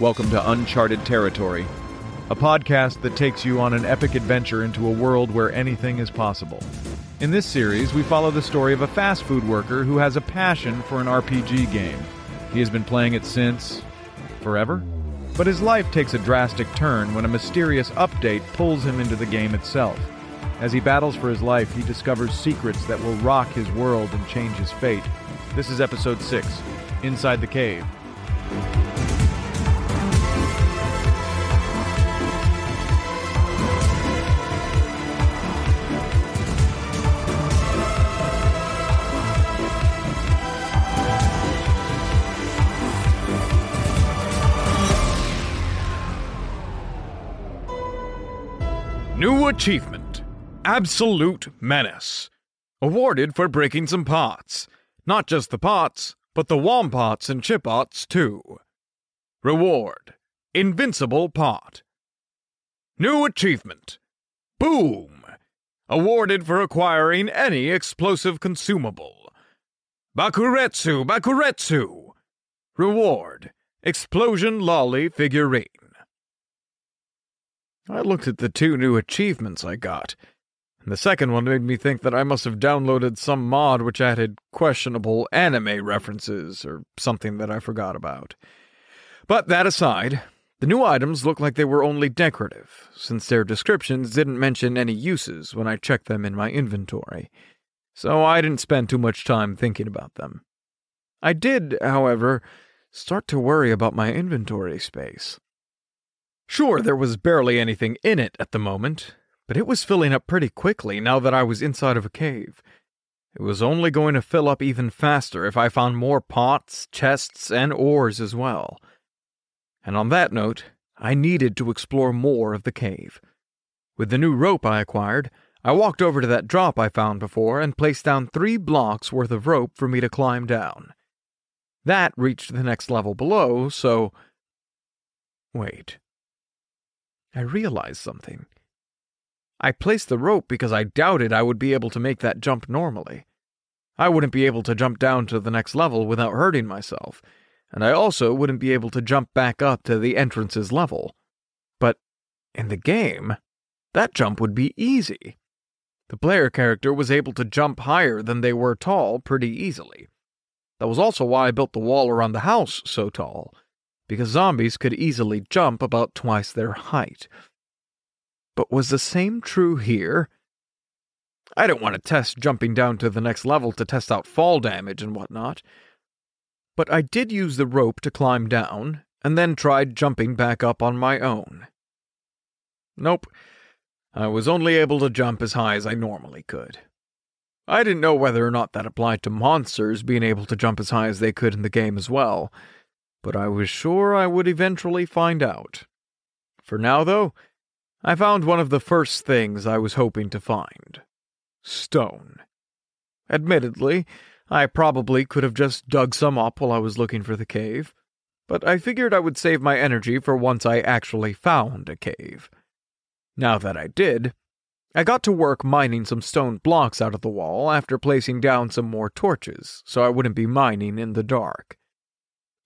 Welcome to Uncharted Territory, a podcast that takes you on an epic adventure into a world where anything is possible. In this series, we follow the story of a fast food worker who has a passion for an RPG game. He has been playing it since. forever? But his life takes a drastic turn when a mysterious update pulls him into the game itself. As he battles for his life, he discovers secrets that will rock his world and change his fate. This is episode 6 Inside the Cave. New achievement Absolute Menace. Awarded for breaking some pots. Not just the pots, but the wompots and chipots too. Reward Invincible Pot. New achievement Boom. Awarded for acquiring any explosive consumable. Bakuretsu, Bakuretsu. Reward Explosion Lolly Figurine. I looked at the two new achievements I got, and the second one made me think that I must have downloaded some mod which added questionable anime references or something that I forgot about. But that aside, the new items look like they were only decorative, since their descriptions didn't mention any uses when I checked them in my inventory, so I didn't spend too much time thinking about them. I did, however, start to worry about my inventory space. Sure, there was barely anything in it at the moment, but it was filling up pretty quickly now that I was inside of a cave. It was only going to fill up even faster if I found more pots, chests, and ores as well. And on that note, I needed to explore more of the cave. With the new rope I acquired, I walked over to that drop I found before and placed down three blocks worth of rope for me to climb down. That reached the next level below, so. Wait. I realized something. I placed the rope because I doubted I would be able to make that jump normally. I wouldn't be able to jump down to the next level without hurting myself, and I also wouldn't be able to jump back up to the entrance's level. But in the game, that jump would be easy. The player character was able to jump higher than they were tall pretty easily. That was also why I built the wall around the house so tall because zombies could easily jump about twice their height. But was the same true here? I didn't want to test jumping down to the next level to test out fall damage and whatnot. But I did use the rope to climb down, and then tried jumping back up on my own. Nope. I was only able to jump as high as I normally could. I didn't know whether or not that applied to monsters being able to jump as high as they could in the game as well but I was sure I would eventually find out. For now, though, I found one of the first things I was hoping to find stone. Admittedly, I probably could have just dug some up while I was looking for the cave, but I figured I would save my energy for once I actually found a cave. Now that I did, I got to work mining some stone blocks out of the wall after placing down some more torches so I wouldn't be mining in the dark.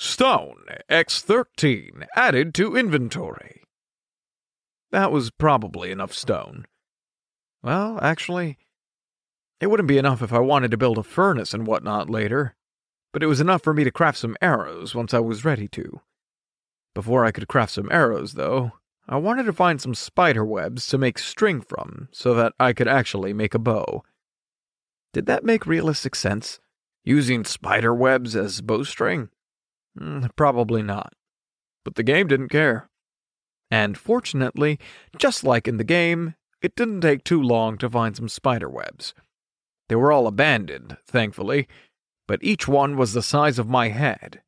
Stone X13 added to inventory. That was probably enough stone. Well, actually, it wouldn't be enough if I wanted to build a furnace and whatnot later, but it was enough for me to craft some arrows once I was ready to. Before I could craft some arrows, though, I wanted to find some spider webs to make string from so that I could actually make a bow. Did that make realistic sense? Using spider webs as bowstring? Mm, probably not. But the game didn't care. And fortunately, just like in the game, it didn't take too long to find some spider webs. They were all abandoned, thankfully, but each one was the size of my head,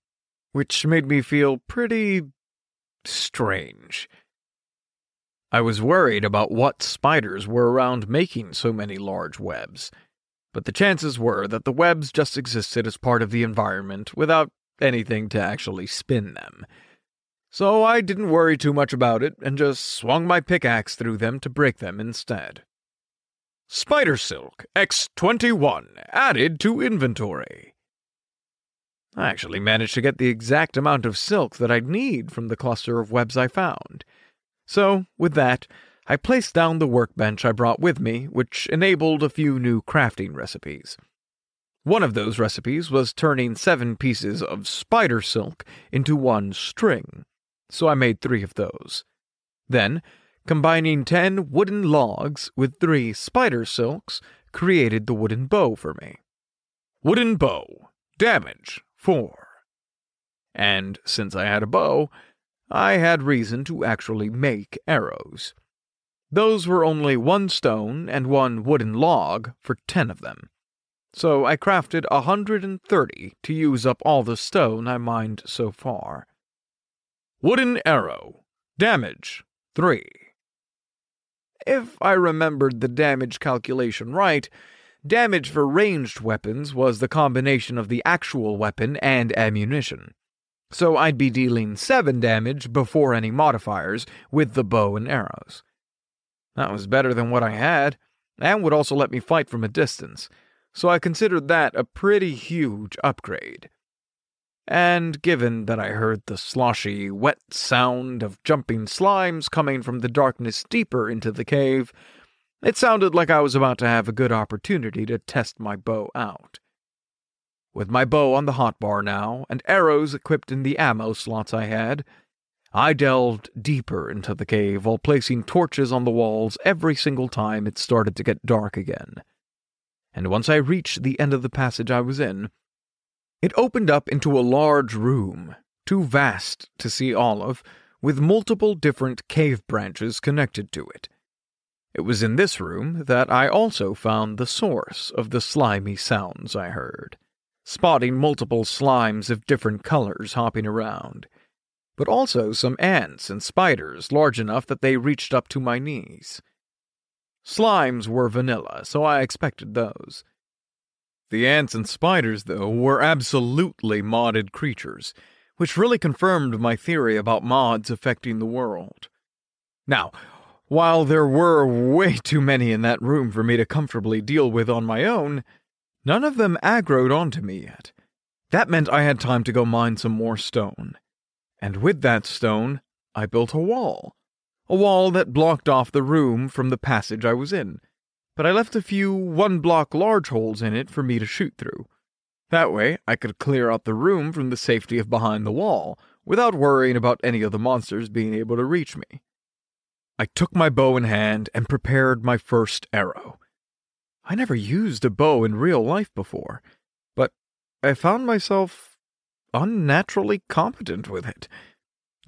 which made me feel pretty strange. I was worried about what spiders were around making so many large webs, but the chances were that the webs just existed as part of the environment without anything to actually spin them. So I didn't worry too much about it and just swung my pickaxe through them to break them instead. Spider Silk X21 added to inventory. I actually managed to get the exact amount of silk that I'd need from the cluster of webs I found. So, with that, I placed down the workbench I brought with me, which enabled a few new crafting recipes. One of those recipes was turning seven pieces of spider silk into one string, so I made three of those. Then, combining ten wooden logs with three spider silks created the wooden bow for me. Wooden bow. Damage. 4. And since I had a bow, I had reason to actually make arrows. Those were only one stone and one wooden log for ten of them. So I crafted a hundred and thirty to use up all the stone I mined so far. Wooden arrow. Damage. 3. If I remembered the damage calculation right, Damage for ranged weapons was the combination of the actual weapon and ammunition. So I'd be dealing 7 damage before any modifiers with the bow and arrows. That was better than what I had, and would also let me fight from a distance, so I considered that a pretty huge upgrade. And given that I heard the sloshy, wet sound of jumping slimes coming from the darkness deeper into the cave, it sounded like I was about to have a good opportunity to test my bow out. With my bow on the hotbar now, and arrows equipped in the ammo slots I had, I delved deeper into the cave while placing torches on the walls every single time it started to get dark again. And once I reached the end of the passage I was in, it opened up into a large room, too vast to see all of, with multiple different cave branches connected to it. It was in this room that I also found the source of the slimy sounds I heard, spotting multiple slimes of different colors hopping around, but also some ants and spiders large enough that they reached up to my knees. Slimes were vanilla, so I expected those. The ants and spiders, though, were absolutely modded creatures, which really confirmed my theory about mods affecting the world. Now, while there were way too many in that room for me to comfortably deal with on my own, none of them aggroed onto me yet. That meant I had time to go mine some more stone. And with that stone, I built a wall. A wall that blocked off the room from the passage I was in. But I left a few one block large holes in it for me to shoot through. That way, I could clear out the room from the safety of behind the wall, without worrying about any of the monsters being able to reach me. I took my bow in hand and prepared my first arrow. I never used a bow in real life before, but I found myself unnaturally competent with it.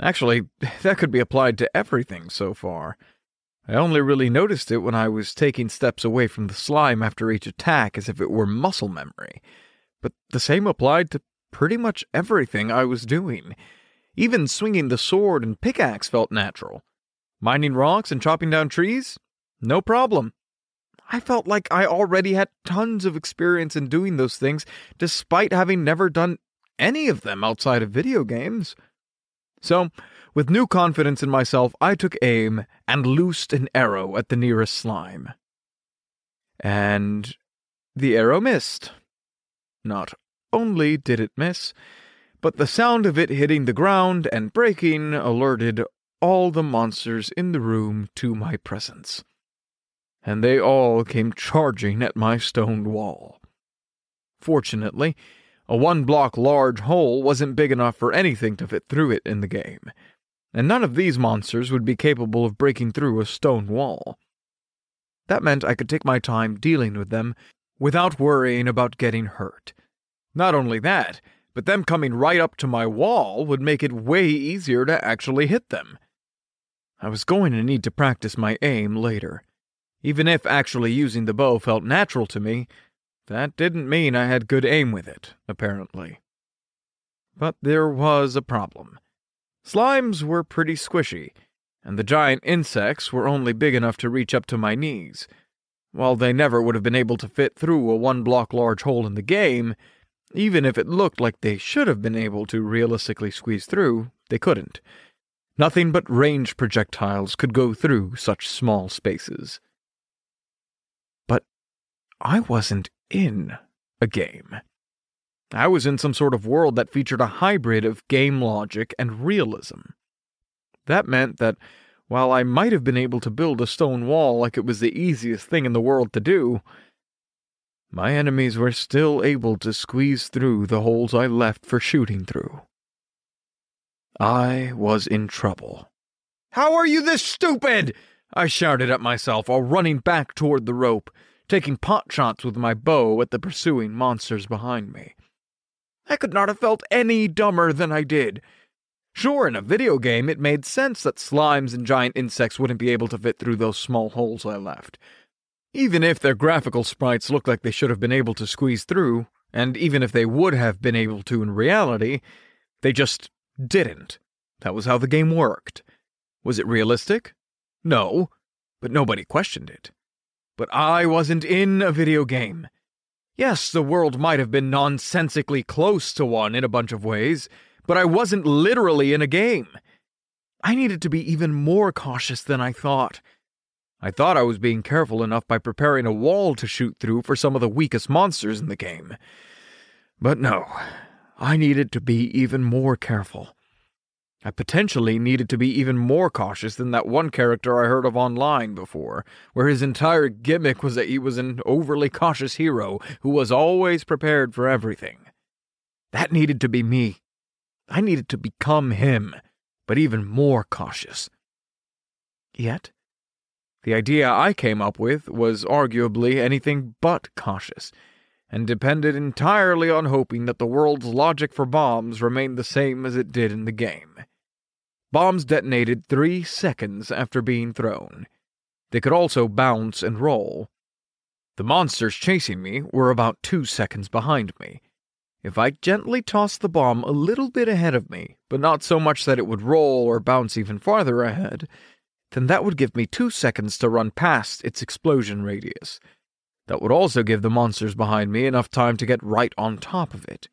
Actually, that could be applied to everything so far. I only really noticed it when I was taking steps away from the slime after each attack as if it were muscle memory. But the same applied to pretty much everything I was doing. Even swinging the sword and pickaxe felt natural. Mining rocks and chopping down trees? No problem. I felt like I already had tons of experience in doing those things, despite having never done any of them outside of video games. So, with new confidence in myself, I took aim and loosed an arrow at the nearest slime. And the arrow missed. Not only did it miss, but the sound of it hitting the ground and breaking alerted all the monsters in the room to my presence. And they all came charging at my stone wall. Fortunately, a one block large hole wasn't big enough for anything to fit through it in the game, and none of these monsters would be capable of breaking through a stone wall. That meant I could take my time dealing with them without worrying about getting hurt. Not only that, but them coming right up to my wall would make it way easier to actually hit them. I was going to need to practice my aim later. Even if actually using the bow felt natural to me, that didn't mean I had good aim with it, apparently. But there was a problem. Slimes were pretty squishy, and the giant insects were only big enough to reach up to my knees. While they never would have been able to fit through a one block large hole in the game, even if it looked like they should have been able to realistically squeeze through, they couldn't, Nothing but range projectiles could go through such small spaces. But I wasn't in a game. I was in some sort of world that featured a hybrid of game logic and realism. That meant that while I might have been able to build a stone wall like it was the easiest thing in the world to do, my enemies were still able to squeeze through the holes I left for shooting through. I was in trouble. How are you this stupid? I shouted at myself while running back toward the rope, taking pot shots with my bow at the pursuing monsters behind me. I could not have felt any dumber than I did. Sure, in a video game, it made sense that slimes and giant insects wouldn't be able to fit through those small holes I left. Even if their graphical sprites looked like they should have been able to squeeze through, and even if they would have been able to in reality, they just didn't. That was how the game worked. Was it realistic? No, but nobody questioned it. But I wasn't in a video game. Yes, the world might have been nonsensically close to one in a bunch of ways, but I wasn't literally in a game. I needed to be even more cautious than I thought. I thought I was being careful enough by preparing a wall to shoot through for some of the weakest monsters in the game. But no, I needed to be even more careful. I potentially needed to be even more cautious than that one character I heard of online before, where his entire gimmick was that he was an overly cautious hero who was always prepared for everything. That needed to be me. I needed to become him, but even more cautious. Yet, the idea I came up with was arguably anything but cautious, and depended entirely on hoping that the world's logic for bombs remained the same as it did in the game. Bombs detonated three seconds after being thrown. They could also bounce and roll. The monsters chasing me were about two seconds behind me. If I gently tossed the bomb a little bit ahead of me, but not so much that it would roll or bounce even farther ahead, then that would give me two seconds to run past its explosion radius. That would also give the monsters behind me enough time to get right on top of it.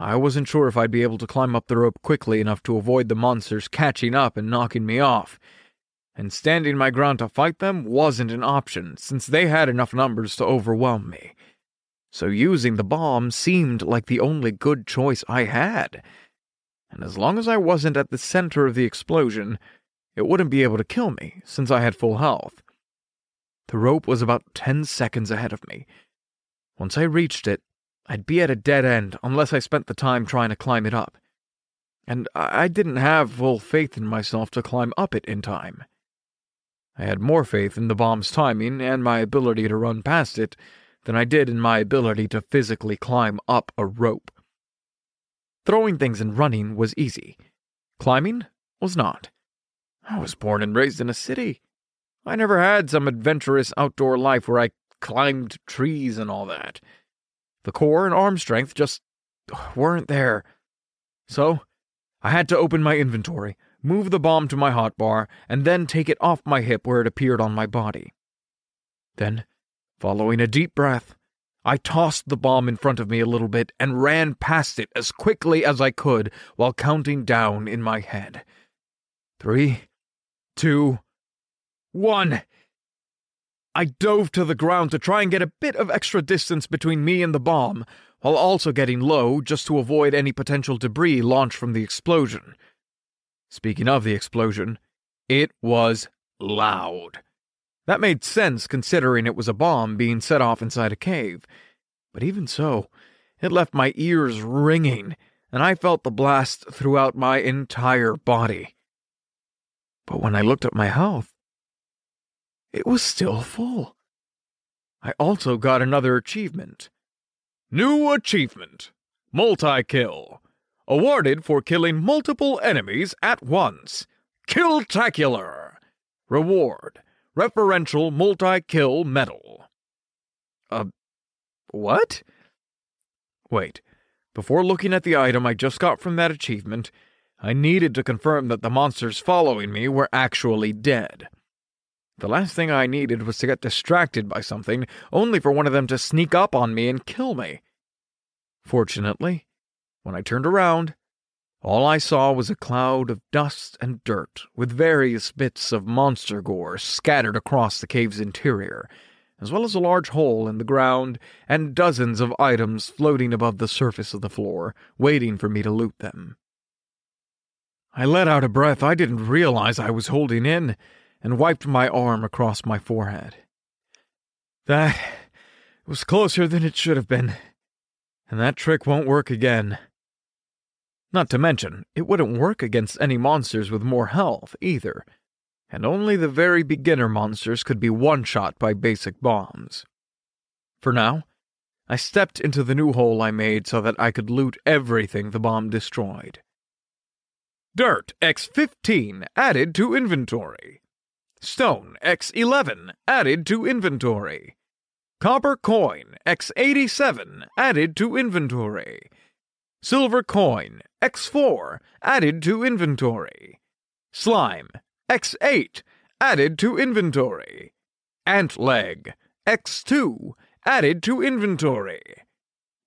I wasn't sure if I'd be able to climb up the rope quickly enough to avoid the monsters catching up and knocking me off. And standing my ground to fight them wasn't an option, since they had enough numbers to overwhelm me. So using the bomb seemed like the only good choice I had. And as long as I wasn't at the center of the explosion, it wouldn't be able to kill me, since I had full health. The rope was about ten seconds ahead of me. Once I reached it, I'd be at a dead end unless I spent the time trying to climb it up. And I didn't have full faith in myself to climb up it in time. I had more faith in the bomb's timing and my ability to run past it than I did in my ability to physically climb up a rope. Throwing things and running was easy. Climbing was not. I was born and raised in a city. I never had some adventurous outdoor life where I climbed trees and all that. The core and arm strength just weren't there. So, I had to open my inventory, move the bomb to my hotbar, and then take it off my hip where it appeared on my body. Then, following a deep breath, I tossed the bomb in front of me a little bit and ran past it as quickly as I could while counting down in my head. Three, two, one. I dove to the ground to try and get a bit of extra distance between me and the bomb, while also getting low just to avoid any potential debris launched from the explosion. Speaking of the explosion, it was loud. That made sense considering it was a bomb being set off inside a cave. But even so, it left my ears ringing, and I felt the blast throughout my entire body. But when I looked at my health, it was still full. I also got another achievement. New achievement Multi kill. Awarded for killing multiple enemies at once. Killtacular. Reward Referential Multi Kill Medal. Uh, what? Wait, before looking at the item I just got from that achievement, I needed to confirm that the monsters following me were actually dead. The last thing I needed was to get distracted by something, only for one of them to sneak up on me and kill me. Fortunately, when I turned around, all I saw was a cloud of dust and dirt, with various bits of monster gore scattered across the cave's interior, as well as a large hole in the ground and dozens of items floating above the surface of the floor, waiting for me to loot them. I let out a breath I didn't realize I was holding in and wiped my arm across my forehead. That was closer than it should have been, and that trick won't work again. Not to mention, it wouldn't work against any monsters with more health, either, and only the very beginner monsters could be one shot by basic bombs. For now, I stepped into the new hole I made so that I could loot everything the bomb destroyed. Dirt X15 added to inventory. Stone X11 added to inventory. Copper coin X87 added to inventory. Silver coin X4 added to inventory. Slime X8 added to inventory. Ant leg X2 added to inventory.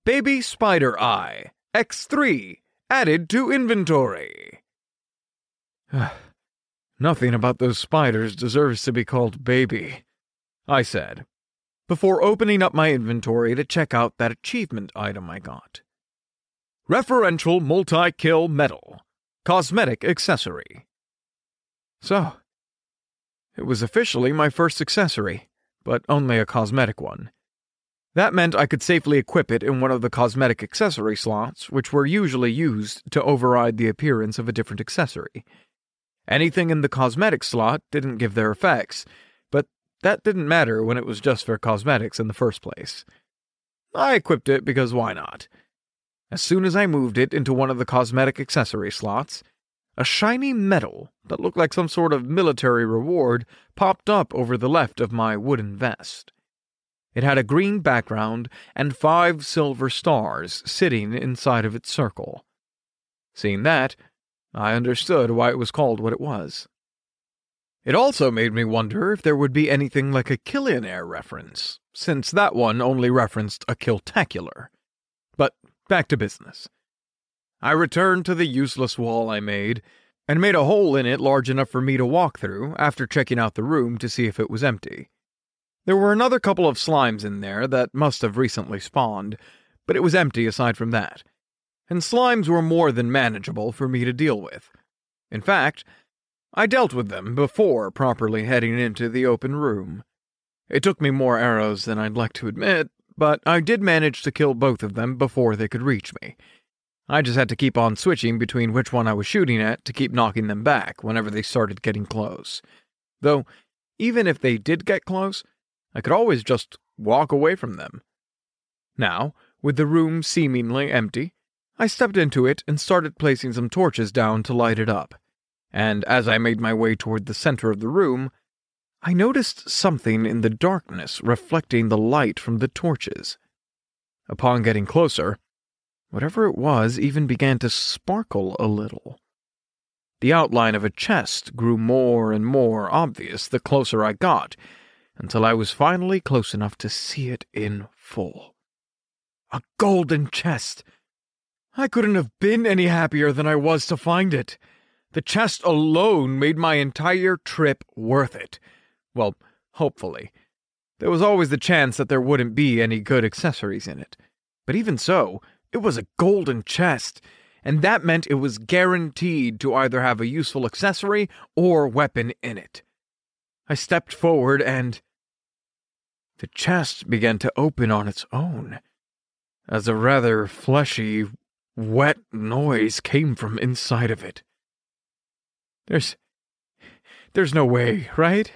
Baby spider eye X3 added to inventory. Nothing about those spiders deserves to be called baby, I said, before opening up my inventory to check out that achievement item I got. Referential Multi Kill Medal, Cosmetic Accessory. So, it was officially my first accessory, but only a cosmetic one. That meant I could safely equip it in one of the cosmetic accessory slots, which were usually used to override the appearance of a different accessory. Anything in the cosmetic slot didn't give their effects, but that didn't matter when it was just for cosmetics in the first place. I equipped it because why not? As soon as I moved it into one of the cosmetic accessory slots, a shiny medal that looked like some sort of military reward popped up over the left of my wooden vest. It had a green background and five silver stars sitting inside of its circle. Seeing that, I understood why it was called what it was. It also made me wonder if there would be anything like a Killionaire reference, since that one only referenced a Killtacular. But back to business. I returned to the useless wall I made, and made a hole in it large enough for me to walk through after checking out the room to see if it was empty. There were another couple of slimes in there that must have recently spawned, but it was empty aside from that and slimes were more than manageable for me to deal with. In fact, I dealt with them before properly heading into the open room. It took me more arrows than I'd like to admit, but I did manage to kill both of them before they could reach me. I just had to keep on switching between which one I was shooting at to keep knocking them back whenever they started getting close. Though, even if they did get close, I could always just walk away from them. Now, with the room seemingly empty, I stepped into it and started placing some torches down to light it up. And as I made my way toward the center of the room, I noticed something in the darkness reflecting the light from the torches. Upon getting closer, whatever it was even began to sparkle a little. The outline of a chest grew more and more obvious the closer I got, until I was finally close enough to see it in full. A golden chest! I couldn't have been any happier than I was to find it. The chest alone made my entire trip worth it. Well, hopefully. There was always the chance that there wouldn't be any good accessories in it. But even so, it was a golden chest, and that meant it was guaranteed to either have a useful accessory or weapon in it. I stepped forward and. The chest began to open on its own, as a rather fleshy, wet noise came from inside of it. There's. There's no way, right?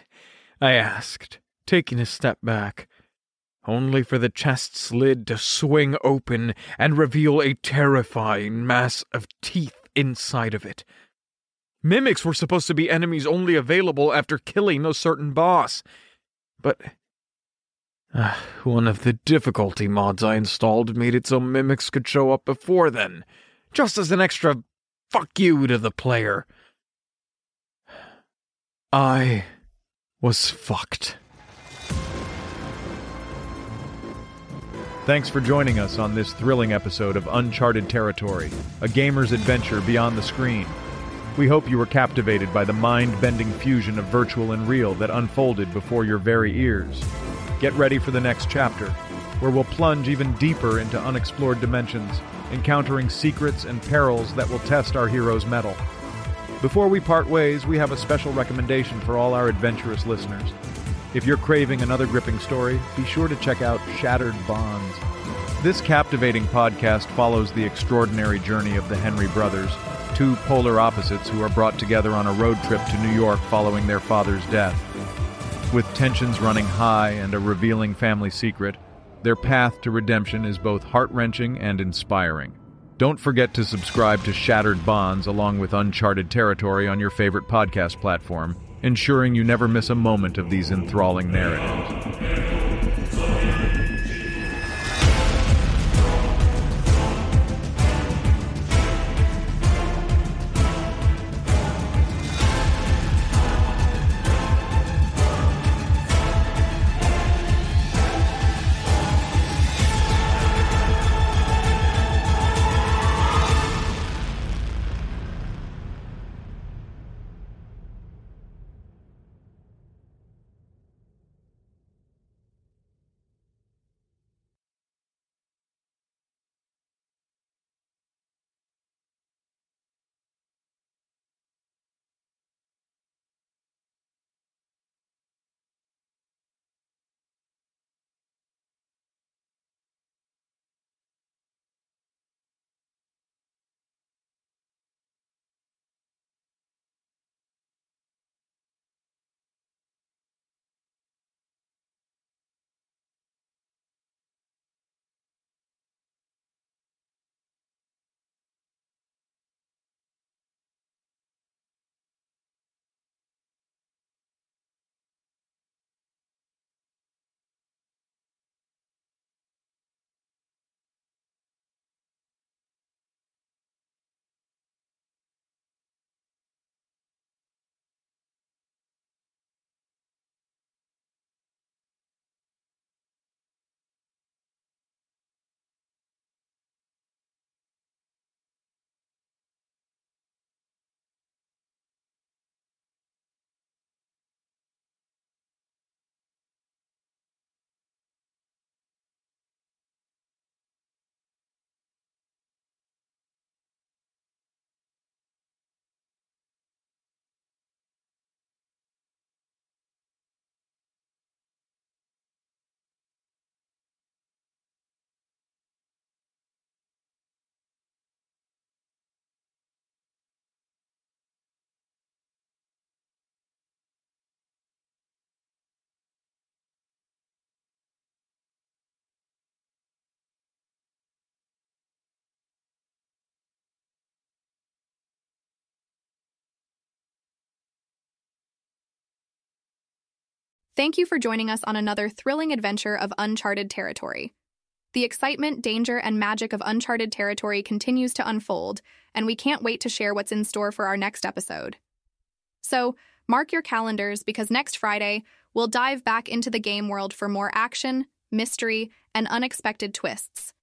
I asked, taking a step back, only for the chest's lid to swing open and reveal a terrifying mass of teeth inside of it. Mimics were supposed to be enemies only available after killing a certain boss. But uh, one of the difficulty mods I installed made it so mimics could show up before then, just as an extra fuck you to the player. I was fucked. Thanks for joining us on this thrilling episode of Uncharted Territory, a gamer's adventure beyond the screen. We hope you were captivated by the mind bending fusion of virtual and real that unfolded before your very ears. Get ready for the next chapter, where we'll plunge even deeper into unexplored dimensions, encountering secrets and perils that will test our hero's mettle. Before we part ways, we have a special recommendation for all our adventurous listeners. If you're craving another gripping story, be sure to check out Shattered Bonds. This captivating podcast follows the extraordinary journey of the Henry brothers, two polar opposites who are brought together on a road trip to New York following their father's death. With tensions running high and a revealing family secret, their path to redemption is both heart wrenching and inspiring. Don't forget to subscribe to Shattered Bonds along with Uncharted Territory on your favorite podcast platform, ensuring you never miss a moment of these enthralling narratives. Thank you for joining us on another thrilling adventure of uncharted territory. The excitement, danger, and magic of uncharted territory continues to unfold, and we can't wait to share what's in store for our next episode. So, mark your calendars because next Friday, we'll dive back into the game world for more action, mystery, and unexpected twists.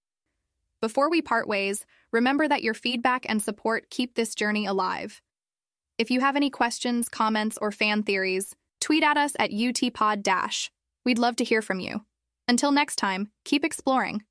Before we part ways, remember that your feedback and support keep this journey alive. If you have any questions, comments, or fan theories, tweet at us at UTPod. We'd love to hear from you. Until next time, keep exploring.